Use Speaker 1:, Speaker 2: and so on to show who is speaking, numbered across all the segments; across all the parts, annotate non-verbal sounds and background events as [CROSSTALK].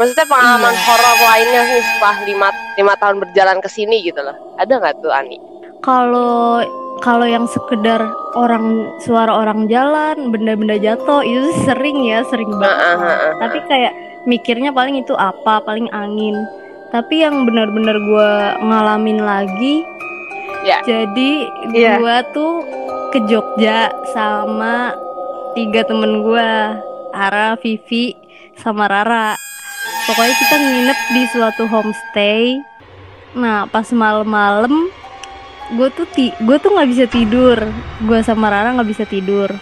Speaker 1: Maksudnya pengalaman
Speaker 2: Iya.
Speaker 1: horor lainnya nih setelah lima, lima tahun berjalan ke sini gitu loh. Ada nggak tuh Ani?
Speaker 2: Kalau kalau yang sekedar orang suara orang jalan, benda-benda jatuh itu sih sering ya, sering banget.
Speaker 1: Heeh, heeh.
Speaker 2: Tapi kayak mikirnya paling itu apa, paling angin. Tapi yang benar-benar gue ngalamin lagi,
Speaker 1: Ya.
Speaker 2: jadi
Speaker 3: Iya.
Speaker 2: gue tuh ke Jogja sama tiga temen gue, Ara, Vivi, sama Rara. Pokoknya kita nginep di suatu homestay. Nah, pas malam-malam gue tuh ti gue tuh nggak bisa tidur. Gue sama Rara nggak bisa tidur.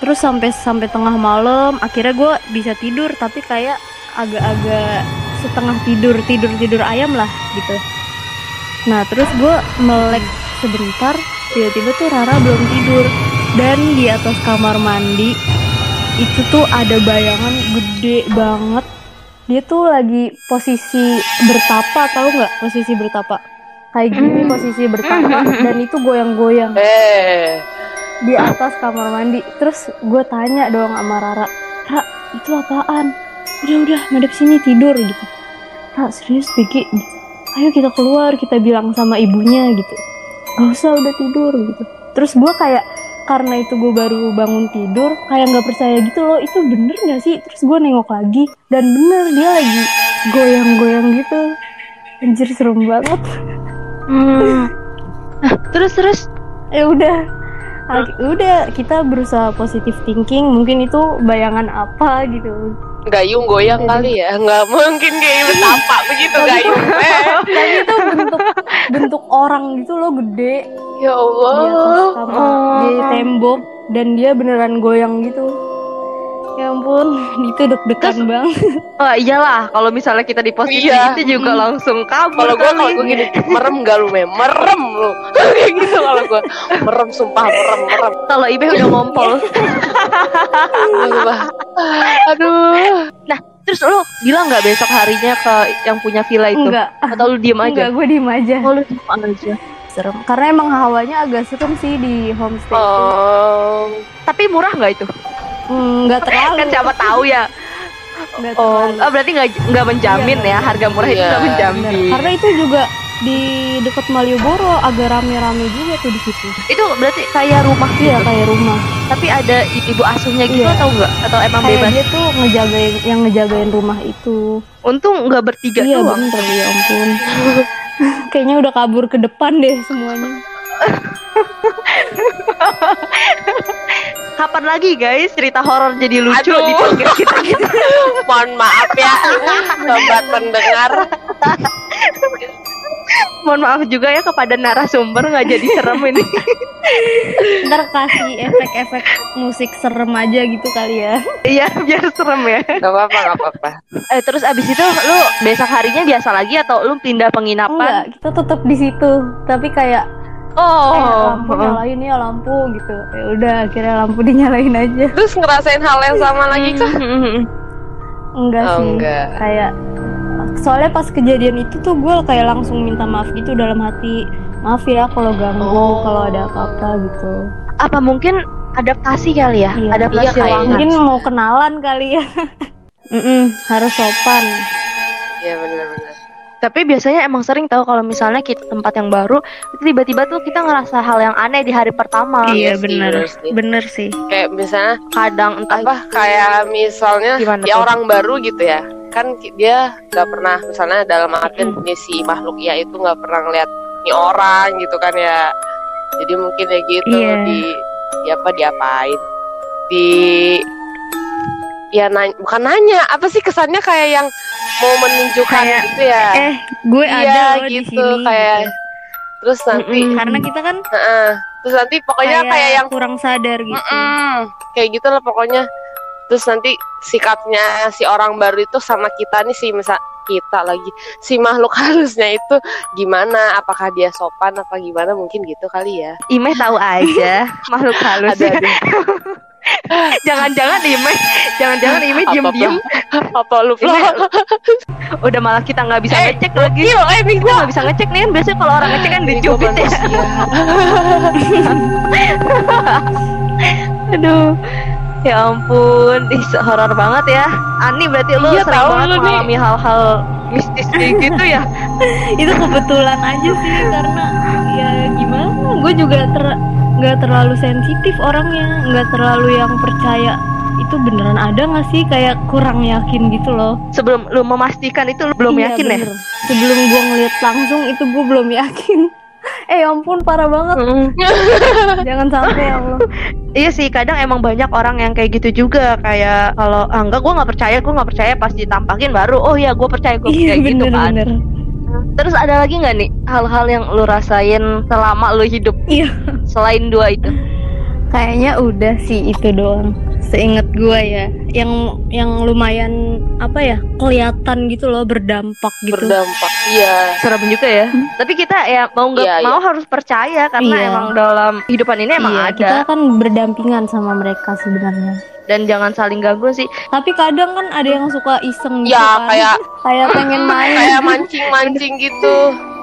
Speaker 2: Terus sampai sampai tengah malam akhirnya gue bisa tidur tapi kayak agak-agak setengah tidur tidur tidur ayam lah gitu. Nah terus gue melek sebentar tiba-tiba tuh Rara belum tidur. Dan di atas kamar mandi itu tuh ada bayangan gede banget dia tuh lagi posisi bertapa tahu nggak? Posisi bertapa. Kayak gini
Speaker 3: Hmm.
Speaker 2: posisi bertapa [LAUGHS] dan itu goyang-goyang.
Speaker 1: Eh,
Speaker 2: di atas kamar mandi. Terus gue tanya dong sama Rara Ra itu apaan? Udah udah madep sini tidur gitu. Ra serius Vicky? Ayo kita keluar kita bilang sama ibunya gitu. Gak usah udah tidur gitu. Terus gue kayak karena itu gue baru bangun tidur kayak nggak percaya gitu loh itu bener nggak sih? Terus gue nengok lagi dan bener dia lagi goyang-goyang gitu. Anjir serem banget.
Speaker 3: Hmm. Nah, terus terus?
Speaker 2: Ya udah. Udah kita berusaha positive thinking mungkin itu bayangan apa gitu
Speaker 1: gayung goyang kali ya? Nggak mungkin kayak betapa begitu gayung. Eh,
Speaker 2: tapi itu bentuk bentuk orang gitu loh gede
Speaker 1: ya
Speaker 2: di
Speaker 1: Allah.
Speaker 2: atas kamar
Speaker 3: Oh.
Speaker 2: di tembok dan dia beneran goyang gitu ya ampun [LAUGHS] itu deg-degan banget [LAUGHS]
Speaker 3: oh iyalah kalau misalnya kita di posisi
Speaker 1: Iya.
Speaker 3: itu juga langsung kabur
Speaker 1: Kalau gue kalau gue gini merem gak lu mem? Merem lu. [LAUGHS] Kayak gitu kalau gue merem sumpah merem merem.
Speaker 3: Kalau Ibe udah ngompol.
Speaker 1: Aduh
Speaker 3: terus lu bilang nggak besok harinya ke yang punya villa itu?
Speaker 2: Enggak
Speaker 3: atau lu diem aja?
Speaker 2: Enggak gue diem aja.
Speaker 3: Oh lu diem aja.
Speaker 2: Serem. Karena emang hawanya agak serem sih di homestay itu.
Speaker 1: Oh.
Speaker 3: Tapi murah nggak itu
Speaker 2: Hmm, nggak terlalu
Speaker 3: kan siapa tahu ya
Speaker 2: nggak
Speaker 3: oh,
Speaker 2: terlalu.
Speaker 3: oh berarti nggak nggak menjamin
Speaker 2: Iya,
Speaker 3: ya harga murah itu
Speaker 1: Iya.
Speaker 3: nggak menjamin
Speaker 2: Bener. Karena itu juga di dekat Malioboro agak rame-rame juga tuh di situ.
Speaker 3: itu berarti kayak rumah
Speaker 2: Iya
Speaker 3: gitu
Speaker 2: kayak rumah.
Speaker 3: tapi ada ibu asuhnya gitu
Speaker 2: Iya.
Speaker 3: atau enggak atau emang
Speaker 2: Kayak
Speaker 3: bebas
Speaker 2: dia tuh ngejagain yang ngejagain rumah itu.
Speaker 3: untung nggak bertiga
Speaker 2: iya
Speaker 3: doang
Speaker 2: bener ya ampun. [LAUGHS] Kayaknya udah kabur ke depan deh semuanya. [LAUGHS]
Speaker 3: kapan lagi guys? Cerita horor jadi lucu
Speaker 1: Aduh.
Speaker 3: di podcast kita gitu. [LAUGHS]
Speaker 1: Mohon maaf ya sobat pendengar.
Speaker 3: Mohon maaf juga ya kepada narasumber nggak jadi serem ini. [LAUGHS]
Speaker 2: Ntar kasih efek-efek musik serem aja gitu kali ya.
Speaker 3: iya biar serem ya.
Speaker 1: Gak apa-apa gak apa-apa.
Speaker 3: Eh terus abis itu lu besok harinya biasa lagi atau lu pindah
Speaker 2: Enggak,
Speaker 3: penginapan
Speaker 2: kita tetap di situ. Tapi kayak eh,
Speaker 3: oh,
Speaker 2: lampu nyalain ya lampu gitu. Ya udah akhirnya lampu dinyalain aja.
Speaker 1: terus ngerasain hal yang sama lagi kah
Speaker 2: Enggak
Speaker 1: Oh,
Speaker 2: sih.
Speaker 1: enggak.
Speaker 2: Kayak soalnya pas kejadian itu tuh gue kayak langsung minta maaf gitu dalam hati. Maaf ya kalau ganggu,
Speaker 1: Oh.
Speaker 2: kalau ada apa-apa gitu.
Speaker 3: apa mungkin adaptasi kali ya
Speaker 2: Iya.
Speaker 3: adaptasi
Speaker 1: Iya,
Speaker 2: Mungkin mau kenalan kali ya. Mm-mm, harus sopan.
Speaker 1: Iya
Speaker 3: tapi biasanya emang sering tahu kalau misalnya kita tempat yang baru tiba-tiba tuh kita ngerasa hal yang aneh di hari pertama
Speaker 1: Iya sih, bener sih.
Speaker 2: bener sih.
Speaker 1: Kayak misalnya
Speaker 3: kadang entah
Speaker 1: apa kayak misalnya
Speaker 3: Gimana
Speaker 1: ya
Speaker 3: tuh?
Speaker 1: orang baru gitu ya kan dia nggak pernah misalnya dalam artian ini si makhluk ya itu nggak pernah ngeliat ini orang gitu kan ya jadi mungkin ya gitu
Speaker 2: Iya.
Speaker 1: di ya apa diapain di ya nanya, bukan nanya apa sih kesannya kayak yang mau menunjukkan
Speaker 2: Kayak,
Speaker 1: gitu ya
Speaker 2: Eh, gue
Speaker 1: iya
Speaker 2: ada loh di
Speaker 1: gitu
Speaker 2: sini.
Speaker 1: kayak terus nanti
Speaker 3: Mm-mm.
Speaker 2: Karena kita kan
Speaker 1: Heeh. terus nanti pokoknya kayak, yang
Speaker 2: kurang sadar gitu.
Speaker 1: Mm-mm. kayak gitu lah pokoknya terus nanti sikapnya si orang baru itu sama kita nih si misal kita lagi si makhluk [LAUGHS] halusnya itu gimana apakah dia sopan apa gimana mungkin gitu kali ya
Speaker 3: Imeh tahu aja [LAUGHS] makhluk halus
Speaker 1: ada ada [LAUGHS] [LAUGHS]
Speaker 3: jangan-jangan Imeh jangan-jangan
Speaker 1: Apa,
Speaker 3: diem-diem.
Speaker 1: Apa lu [LAUGHS]
Speaker 3: udah malah kita nggak bisa
Speaker 1: Eh,
Speaker 3: ngecek lagi.
Speaker 1: Iya, eh
Speaker 3: kita nggak bisa ngecek nih kan. Biasanya kalau orang ngecek kan dicubit ya [LAUGHS] aduh. Ya ampun, ih horor banget ya. Ani berarti lu
Speaker 1: Iya,
Speaker 3: sering banget mengalami hal-hal mistis kayak gitu ya.
Speaker 2: itu kebetulan aja sih karena ya gimana gue juga ter nggak terlalu sensitif orangnya nggak terlalu yang percaya. Itu beneran ada nggak sih? Kayak kurang yakin gitu loh.
Speaker 3: Sebelum lu memastikan itu lu belum
Speaker 2: Iya,
Speaker 3: yakin ya?
Speaker 2: bener. sebelum gue ngeliat langsung itu gue belum yakin. [LAUGHS] Eh ya ampun parah banget.
Speaker 3: Mm. [LAUGHS]
Speaker 2: jangan sampai ya Allah. [LAUGHS]
Speaker 3: Iya sih, kadang emang banyak orang yang kayak gitu juga. Kayak kalau ah, enggak gue nggak percaya, gue nggak percaya. Pas ditampakin baru oh iya gue percaya gue
Speaker 2: iya
Speaker 3: percaya. Gitu
Speaker 2: bener
Speaker 3: kan.
Speaker 2: bener.
Speaker 3: Terus ada lagi nggak nih hal-hal yang lu rasain selama lu hidup?
Speaker 2: Iya
Speaker 3: selain dua itu?
Speaker 2: kayaknya udah sih itu doang seingat gue ya yang yang lumayan apa ya kelihatan gitu loh berdampak gitu
Speaker 1: berdampak iya
Speaker 3: Serem juga ya. Tapi kita ya mau nggak
Speaker 1: Iya,
Speaker 3: mau harus percaya karena
Speaker 2: Iya.
Speaker 3: emang dalam kehidupan ini emang
Speaker 2: iya,
Speaker 3: ada
Speaker 2: kita kan berdampingan sama mereka sebenarnya.
Speaker 3: dan jangan saling ganggu sih.
Speaker 2: Tapi kadang kan ada yang suka iseng gitu
Speaker 1: ya
Speaker 2: kan.
Speaker 1: kayak
Speaker 2: kayak pengen [LAUGHS] main.
Speaker 1: kayak mancing mancing gitu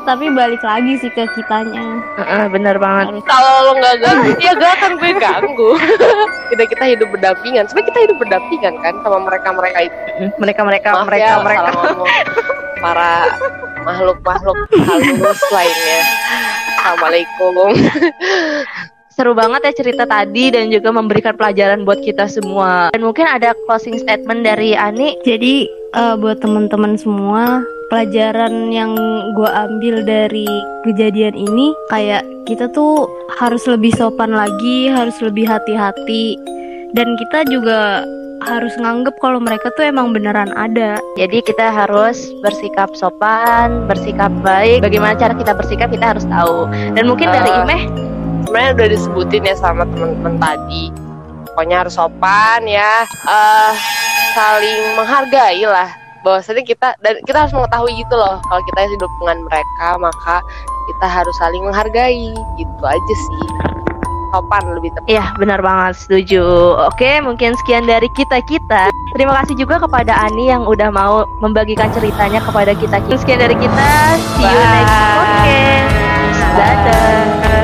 Speaker 2: Tapi balik lagi sih ke kitanya.
Speaker 3: Heeh, bener banget.
Speaker 1: Kalau lo nggak ganggu ya gak akan gue ganggu [LAUGHS] kita kita hidup berdampingan sebenarnya kita hidup berdampingan kan sama mereka mereka itu
Speaker 3: Mereka mereka
Speaker 1: Maaf
Speaker 3: mereka
Speaker 1: ya,
Speaker 3: mereka. [LAUGHS]
Speaker 1: para makhluk makhluk halus lainnya assalamualaikum [LAUGHS]
Speaker 3: Seru banget ya cerita tadi dan juga memberikan pelajaran buat kita semua. Dan mungkin ada closing statement dari Ani.
Speaker 2: Jadi eh, buat teman-teman semua, pelajaran yang gue ambil dari kejadian ini kayak kita tuh harus lebih sopan lagi, harus lebih hati-hati, dan kita juga harus nganggep kalau mereka tuh emang beneran ada.
Speaker 3: Jadi kita harus bersikap sopan, bersikap baik. Bagaimana cara kita bersikap kita harus tahu. Dan mungkin dari
Speaker 1: Eh,
Speaker 3: Imeh,
Speaker 1: sebenarnya udah disebutin ya sama teman-teman tadi pokoknya harus sopan ya eh saling menghargai lah bahwasanya kita dan kita harus mengetahui gitu loh kalau kita hidup dengan mereka maka kita harus saling menghargai gitu aja sih sopan lebih tepat.
Speaker 3: Iya, benar banget, setuju. Oke, mungkin sekian dari kita-kita. Terima kasih juga kepada Ani yang udah mau membagikan ceritanya kepada kita. Sekian dari kita. See you
Speaker 1: Bye.
Speaker 3: next podcast. Dadah.